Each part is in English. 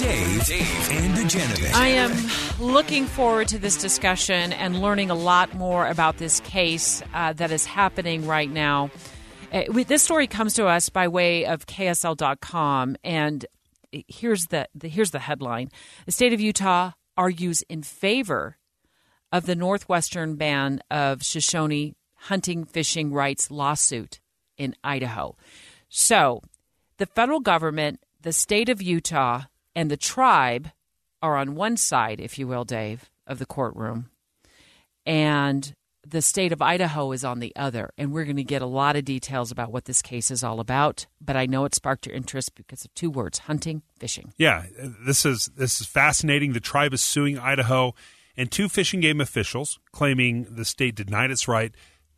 Dave, Dave, and Dujanovic. I am looking forward to this discussion and learning a lot more about this case uh, that is happening right now. Uh, we, this story comes to us by way of KSL.com, and here's the, the here's the headline: The state of Utah argues in favor of the northwestern ban of Shoshone hunting fishing rights lawsuit in Idaho. So, the federal government, the state of Utah, and the tribe are on one side, if you will, Dave, of the courtroom. And the state of Idaho is on the other. And we're going to get a lot of details about what this case is all about. But I know it sparked your interest because of two words hunting, fishing. Yeah, this is this is fascinating. The tribe is suing Idaho and two fishing game officials claiming the state denied its right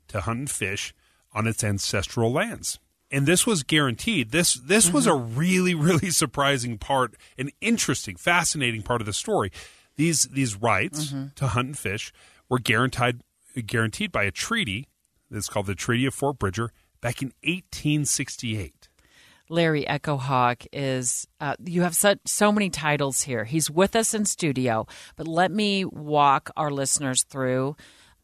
to hunt and fish on its ancestral lands. And this was guaranteed. This this mm-hmm. was a really really surprising part, an interesting, fascinating part of the story. These these rights mm-hmm. to hunt and fish were guaranteed guaranteed by a treaty that's called the Treaty of Fort Bridger back in 1868. Larry Echo Hawk is, uh, you have such, so many titles here. He's with us in studio, but let me walk our listeners through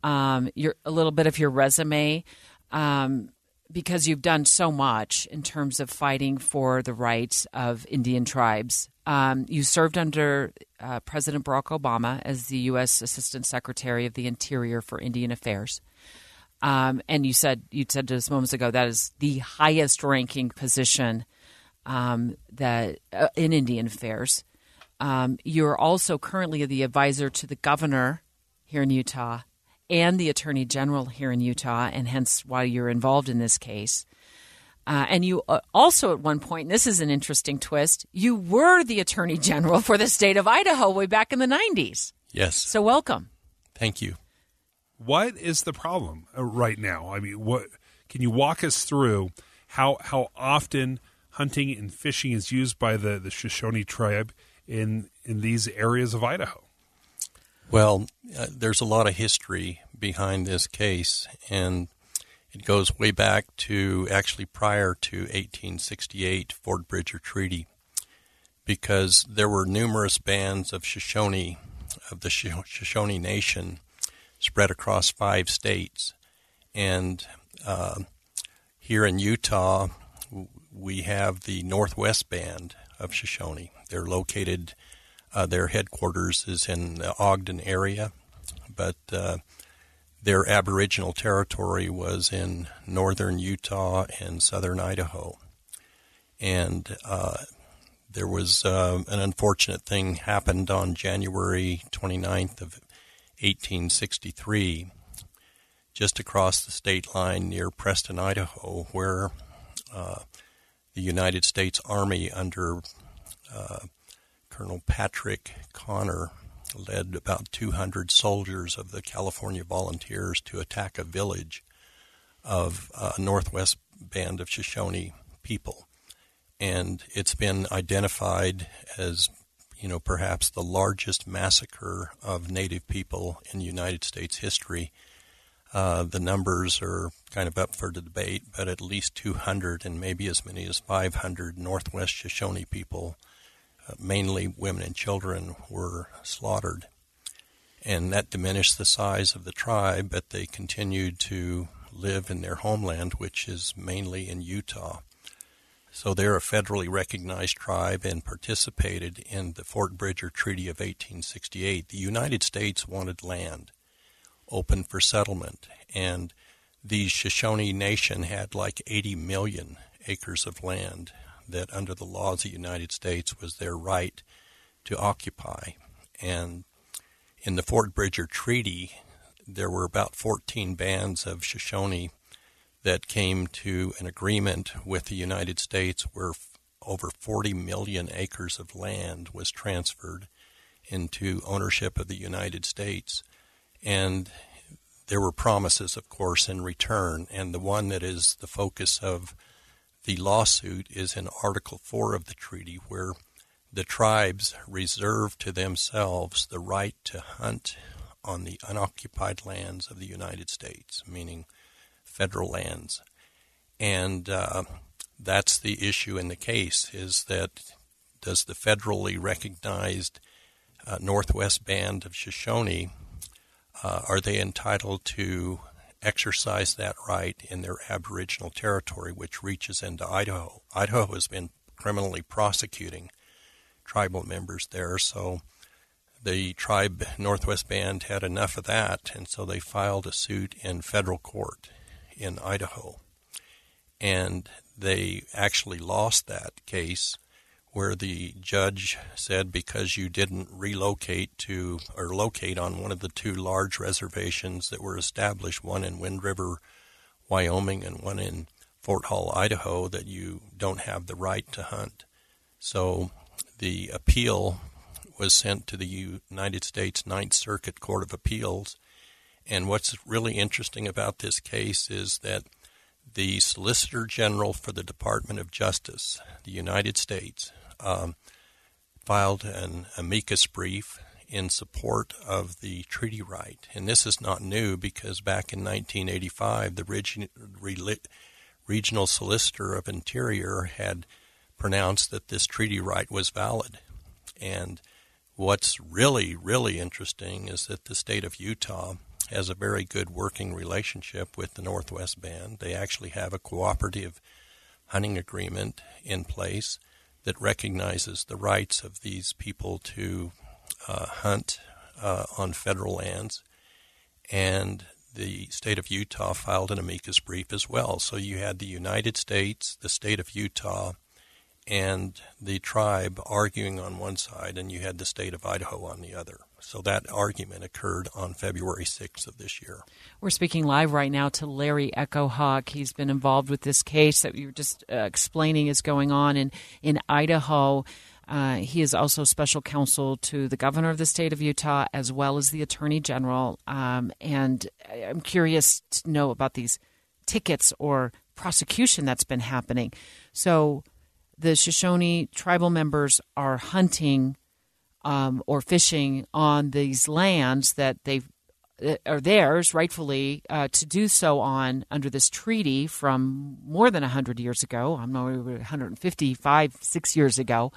um, your, a little bit of your resume. Um, because you've done so much in terms of fighting for the rights of Indian tribes. Um, you served under uh, President Barack Obama as the U.S. Assistant Secretary of the Interior for Indian Affairs. Um, and you said you said just moments ago that is the highest ranking position um, that uh, in Indian affairs. Um, you're also currently the advisor to the governor here in Utah and the attorney general here in Utah, and hence why you're involved in this case. Uh, and you uh, also, at one point, this is an interesting twist, you were the attorney general for the state of Idaho way back in the 90s. Yes. So, welcome. Thank you. What is the problem uh, right now? I mean, what can you walk us through how how often hunting and fishing is used by the, the Shoshone tribe in in these areas of Idaho? Well, uh, there's a lot of history behind this case, and it goes way back to actually prior to 1868 Fort Bridger Treaty, because there were numerous bands of Shoshone, of the Shoshone Nation, spread across five states, and uh, here in Utah, we have the Northwest Band of Shoshone. They're located uh, their headquarters is in the Ogden area, but uh, their Aboriginal territory was in northern Utah and southern Idaho. And uh, there was uh, an unfortunate thing happened on January 29th of 1863, just across the state line near Preston, Idaho, where uh, the United States Army under uh, Colonel Patrick Connor led about 200 soldiers of the California Volunteers to attack a village of a Northwest Band of Shoshone people. And it's been identified as, you know, perhaps the largest massacre of Native people in United States history. Uh, the numbers are kind of up for debate, but at least 200 and maybe as many as 500 Northwest Shoshone people Uh, mainly women and children, were slaughtered. And that diminished the size of the tribe, but they continued to live in their homeland, which is mainly in Utah. So they're a federally recognized tribe and participated in the Fort Bridger Treaty of 1868. The United States wanted land open for settlement, and the Shoshone Nation had like 80 million acres of land that under the laws of the United States was their right to occupy. And in the Fort Bridger Treaty, there were about 14 bands of Shoshone that came to an agreement with the United States where over 40 million acres of land was transferred into ownership of the United States. And there were promises, of course, in return. And the one that is the focus of the lawsuit is in Article 4 of the treaty, where the tribes reserve to themselves the right to hunt on the unoccupied lands of the United States, meaning federal lands. And uh, that's the issue in the case is that does the federally recognized uh, Northwest Band of Shoshone, uh, are they entitled to exercise that right in their Aboriginal territory, which reaches into Idaho? Idaho has been criminally prosecuting tribal members there, so the tribe Northwest Band had enough of that, and so they filed a suit in federal court in Idaho. And they actually lost that case where the judge said because you didn't relocate to or locate on one of the two large reservations that were established, one in Wind River, Wyoming, and one in Fort Hall, Idaho, that you don't have the right to hunt. So the appeal was sent to the United States Ninth Circuit Court of Appeals. And what's really interesting about this case is that the Solicitor General for the Department of Justice, the United States, um, filed an amicus brief in support of the treaty right. And this is not new because back in 1985, the reg- re- regional solicitor of Interior had pronounced that this treaty right was valid. And what's really, really interesting is that the state of Utah has a very good working relationship with the Northwest Band. They actually have a cooperative hunting agreement in place that recognizes the rights of these people to uh, hunt uh, on federal lands. And the state of Utah filed an amicus brief as well. So you had the United States, the state of Utah, and the tribe arguing on one side, and you had the state of Idaho on the other. So that argument occurred on February 6th of this year. We're speaking live right now to Larry Echo Hawk. He's been involved with this case that you were just uh, explaining is going on in, in Idaho. Uh, he is also special counsel to the governor of the state of Utah as well as the attorney general. Um, and I'm curious to know about these tickets or prosecution that's been happening. So, the Shoshone tribal members are hunting um, or fishing on these lands that they uh, are theirs rightfully uh, to do so on under this treaty from more than 100 years ago. I'm not 155, six years ago.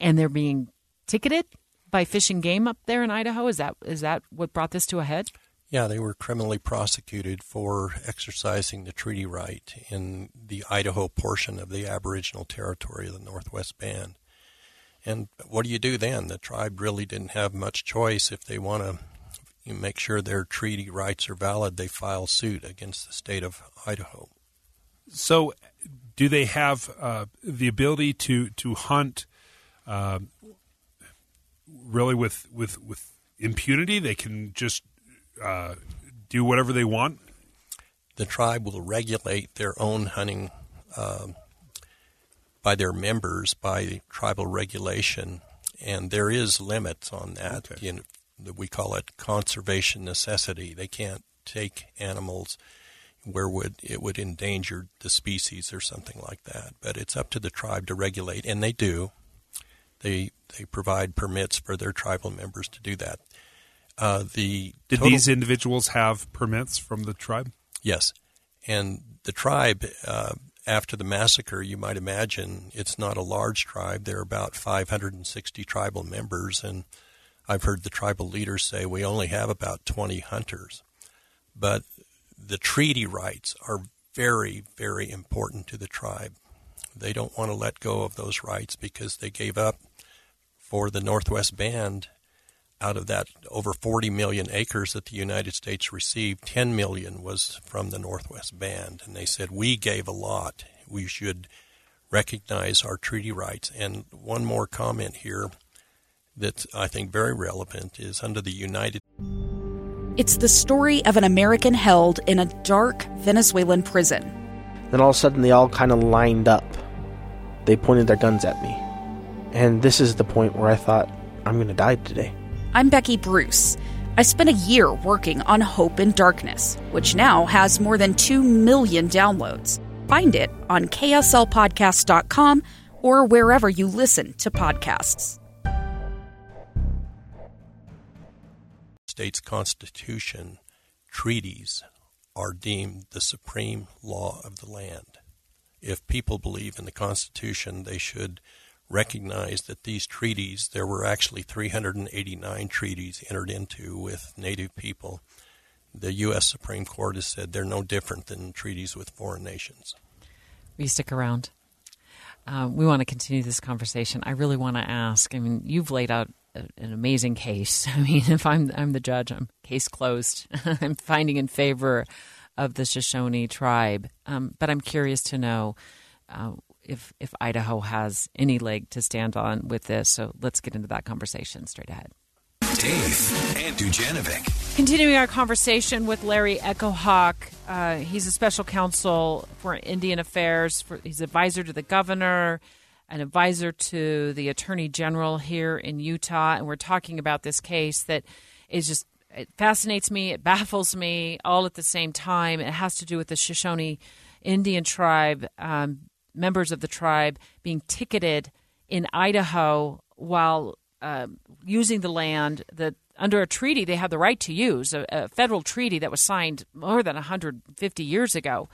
And they're being ticketed by Fish and Game up there in Idaho. Is that is that what brought this to a head? Yeah, they were criminally prosecuted for exercising the treaty right in the Idaho portion of the Aboriginal territory of the Northwest Band. And what do you do then? The tribe really didn't have much choice. If they want to make sure their treaty rights are valid, they file suit against the state of Idaho. So, do they have uh, the ability to to hunt uh, really with with with impunity? They can just uh, do whatever they want? The tribe will regulate their own hunting uh, by their members by tribal regulation, and there is limits on that. Okay. You know, we call it conservation necessity. They can't take animals where would it would endanger the species or something like that. But it's up to the tribe to regulate, and they do. They they provide permits for their tribal members to do that. Uh, the did total, these individuals have permits from the tribe? Yes, and the tribe uh, after the massacre, you might imagine it's not a large tribe. There are about 560 tribal members, and I've heard the tribal leaders say we only have about 20 hunters. But the treaty rights are very, very important to the tribe. They don't want to let go of those rights because they gave up for the Northwest Band out of that over 40 million acres that the United States received, 10 million was from the Northwest Band. And they said, we gave a lot. We should recognize our treaty rights. And one more comment here that's, I think, very relevant is under the United It's the story of an American held in a dark Venezuelan prison. Then all of a sudden, they all kind of lined up they pointed their guns at me. And this is the point where I thought, I'm going to die today. I'm Becky Bruce. I spent a year working on Hope in Darkness, which now has more than 2 million downloads. Find it on kslpodcast.com or wherever you listen to podcasts. States Constitution treaties are deemed the supreme law of the land. If people believe in the Constitution, they should recognize that these treaties, there were actually 389 treaties entered into with Native people. The U.S. Supreme Court has said they're no different than treaties with foreign nations. You stick around? Uh, we want to continue this conversation. I really want to ask. I mean, you've laid out a, an amazing case. I mean, if I'm I'm the judge, I'm case closed. I'm finding in favor of the Shoshone tribe. Um, but I'm curious to know uh, if if Idaho has any leg to stand on with this. So let's get into that conversation straight ahead. Dave and Dujanovic. Continuing our conversation with Larry Echo Hawk. Uh, he's a special counsel for Indian Affairs. For, he's advisor to the governor, an advisor to the attorney general here in Utah. And we're talking about this case that is just, it fascinates me, it baffles me all at the same time. It has to do with the Shoshone Indian tribe, um, members of the tribe being ticketed in Idaho while uh, using the land that under a treaty they have the right to use, a, a federal treaty that was signed more than 150 years ago,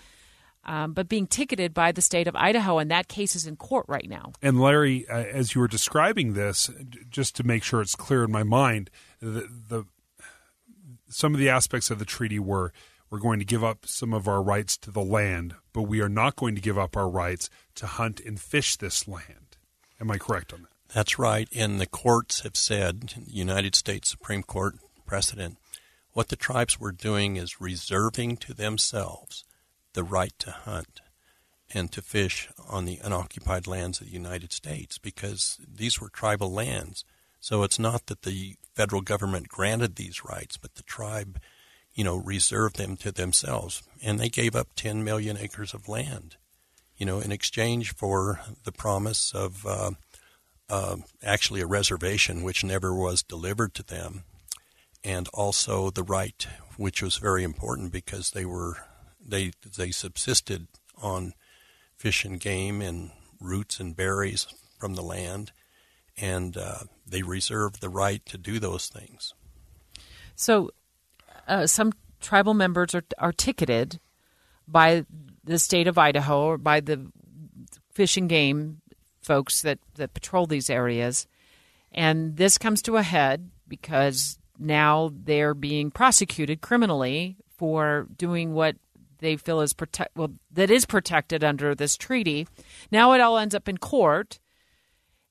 um, but being ticketed by the state of Idaho, and that case is in court right now. And Larry, uh, as you were describing this, just to make sure it's clear in my mind, the, the some of the aspects of the treaty were we're going to give up some of our rights to the land, but we are not going to give up our rights to hunt and fish this land. Am I correct on that? That's right. And the courts have said, United States Supreme Court precedent, what the tribes were doing is reserving to themselves the right to hunt and to fish on the unoccupied lands of the United States because these were tribal lands. So it's not that the federal government granted these rights, but the tribe, you know, reserved them to themselves. And they gave up 10 million acres of land, you know, in exchange for the promise of. Uh, uh, actually a reservation which never was delivered to them, and also the right, which was very important because they were they they subsisted on fish and game and roots and berries from the land, and uh, they reserved the right to do those things. So, uh, some tribal members are are ticketed by the state of Idaho or by the fish and game folks that, that patrol these areas. And this comes to a head because now they're being prosecuted criminally for doing what they feel is protect well that is protected under this treaty. Now it all ends up in court.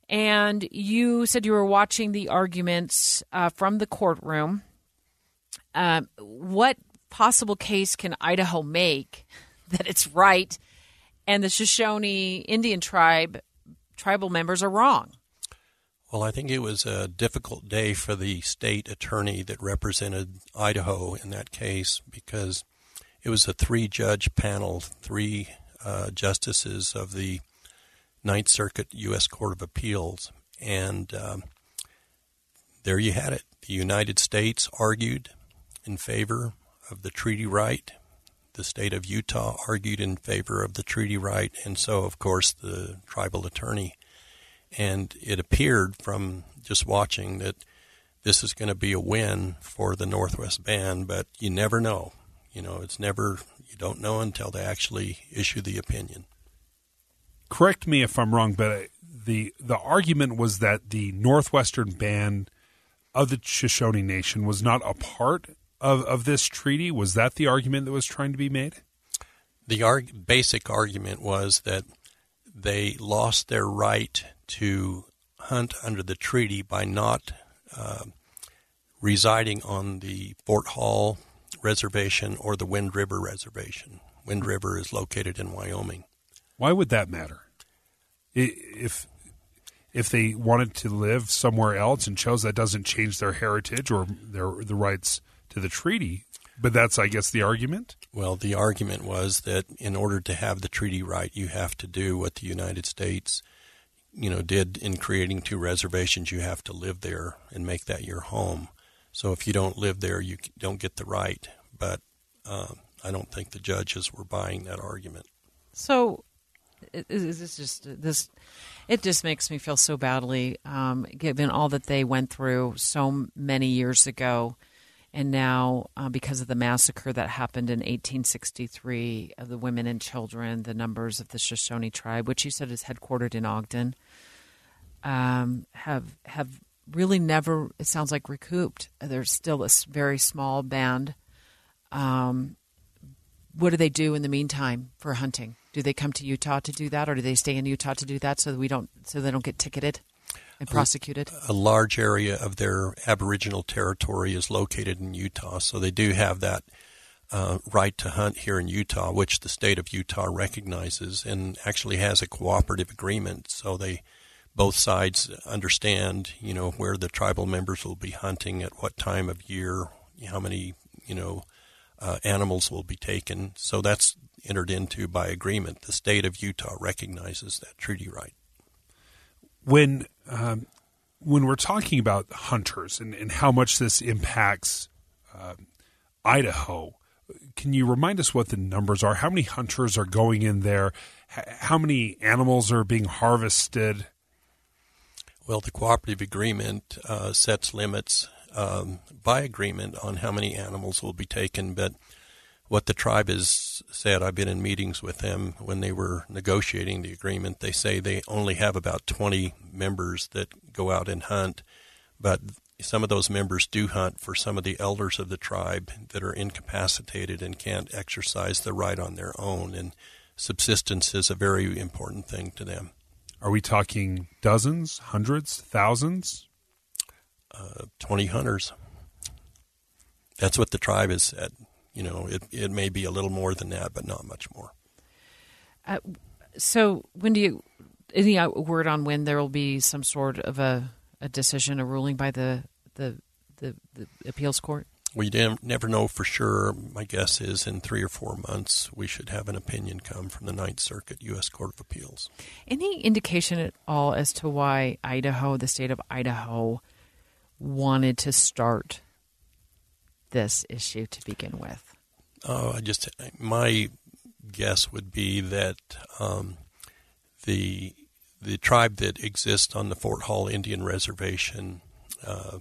And you said you were watching the arguments uh, from the courtroom. Uh, what possible case can Idaho make that it's right and the Shoshone Indian tribe tribal members are wrong. Well, I think it was a difficult day for the state attorney that represented Idaho in that case because it was a three judge panel, three uh, justices of the Ninth Circuit U.S. Court of Appeals. And um, there you had it. The United States argued in favor of the treaty right. The state of Utah argued in favor of the treaty right, and so, of course, the tribal attorney. And it appeared from just watching that this is going to be a win for the Northwest Band, but you never know. You know, it's never, you don't know until they actually issue the opinion. Correct me if I'm wrong, but the the argument was that the Northwestern Band of the Shoshone Nation was not a part of, of this treaty? Was that the argument that was trying to be made? The arg- basic argument was that they lost their right to hunt under the treaty by not uh, residing on the Fort Hall Reservation or the Wind River Reservation. Wind River is located in Wyoming. Why would that matter? If if they wanted to live somewhere else and chose that doesn't change their heritage or their the rights to the treaty, But that's, I guess, the argument. Well, the argument was that in order to have the treaty right, you have to do what the United States, you know, did in creating two reservations. You have to live there and make that your home. So if you don't live there, you don't get the right. But uh, I don't think the judges were buying that argument. So is this just this? It just makes me feel so badly, um, given all that they went through so many years ago and now, uh, because of the massacre that happened in 1863 of the women and children, the numbers of the Shoshone tribe, which you said is headquartered in Ogden, um, have have really never. It sounds like recouped. There's still a very small band. Um, what do they do in the meantime for hunting? Do they come to Utah to do that, or do they stay in Utah to do that so that we don't so they don't get ticketed? And prosecuted? A, a, large area of their Aboriginal territory is located in Utah, so they do have that uh, right to hunt here in Utah, which the state of Utah recognizes and actually has a cooperative agreement. So they both sides understand, you know, where the tribal members will be hunting at what time of year, how many, you know, uh, animals will be taken. So that's entered into by agreement. The state of Utah recognizes that treaty right when um, when we're talking about hunters and, and how much this impacts uh, Idaho, can you remind us what the numbers are? How many hunters are going in there? How many animals are being harvested? Well, the cooperative agreement uh, sets limits um, by agreement on how many animals will be taken, but what the tribe has said, I've been in meetings with them when they were negotiating the agreement. They say they only have about 20 members that go out and hunt, but some of those members do hunt for some of the elders of the tribe that are incapacitated and can't exercise the right on their own. And subsistence is a very important thing to them. Are we talking dozens, hundreds, thousands? Uh, 20 hunters. That's what the tribe has said. You know, it, it may be a little more than that, but not much more. Uh, so, when do you any word on when there will be some sort of a, a decision, a ruling by the the, the, the appeals court? We never know for sure. My guess is in three or four months we should have an opinion come from the Ninth Circuit U.S. Court of Appeals. Any indication at all as to why Idaho, the state of Idaho, wanted to start this issue to begin with? Oh, I just my guess would be that um, the the tribe that exists on the Fort Hall Indian Reservation uh,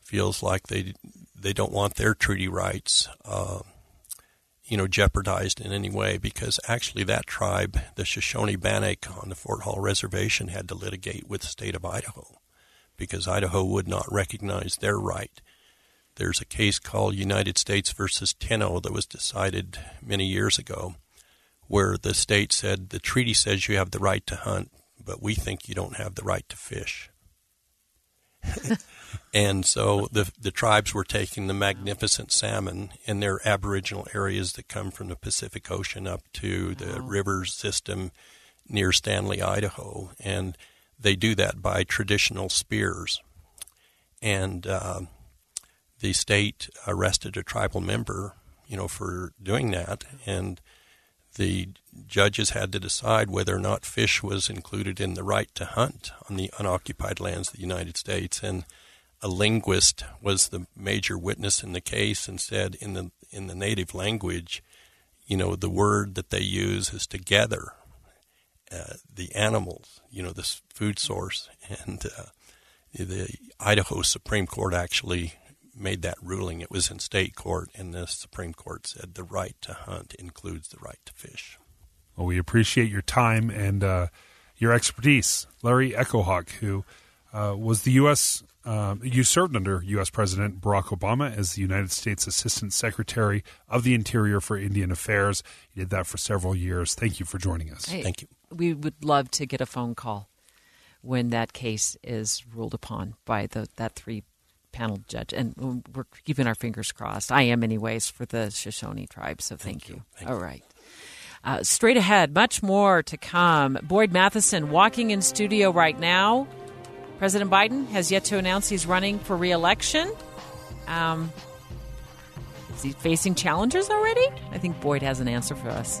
feels like they they don't want their treaty rights, uh, you know, jeopardized in any way because actually that tribe, the Shoshone Bannock on the Fort Hall Reservation, had to litigate with the state of Idaho because Idaho would not recognize their right there's a case called United States versus Tinno that was decided many years ago, where the state said the treaty says you have the right to hunt, but we think you don't have the right to fish. and so the the tribes were taking the magnificent salmon in their aboriginal areas that come from the Pacific Ocean up to the wow. river system near Stanley, Idaho, and they do that by traditional spears. And uh, the state arrested a tribal member, you know, for doing that, and the judges had to decide whether or not fish was included in the right to hunt on the unoccupied lands of the United States. And a linguist was the major witness in the case and said in the in the native language, you know, the word that they use is to gather uh, the animals, you know, this food source, and uh, the Idaho Supreme Court actually made that ruling. It was in state court, and the Supreme Court said the right to hunt includes the right to fish. Well, we appreciate your time and uh, your expertise, Larry Echo Hawk, who uh, was the U.S. Uh, you served under U.S. President Barack Obama as the United States Assistant Secretary of the Interior for Indian Affairs. You did that for several years. Thank you for joining us. Hey, Thank you. We would love to get a phone call when that case is ruled upon by the, that three panel judge, and we're keeping our fingers crossed. I am, anyways, for the Shoshone tribe. So thank, thank you. you. Thank All you. right. Uh, straight ahead, much more to come. Boyd Matheson walking in studio right now. President Biden has yet to announce he's running for reelection. Um, Is he facing challengers already? I think Boyd has an answer for us.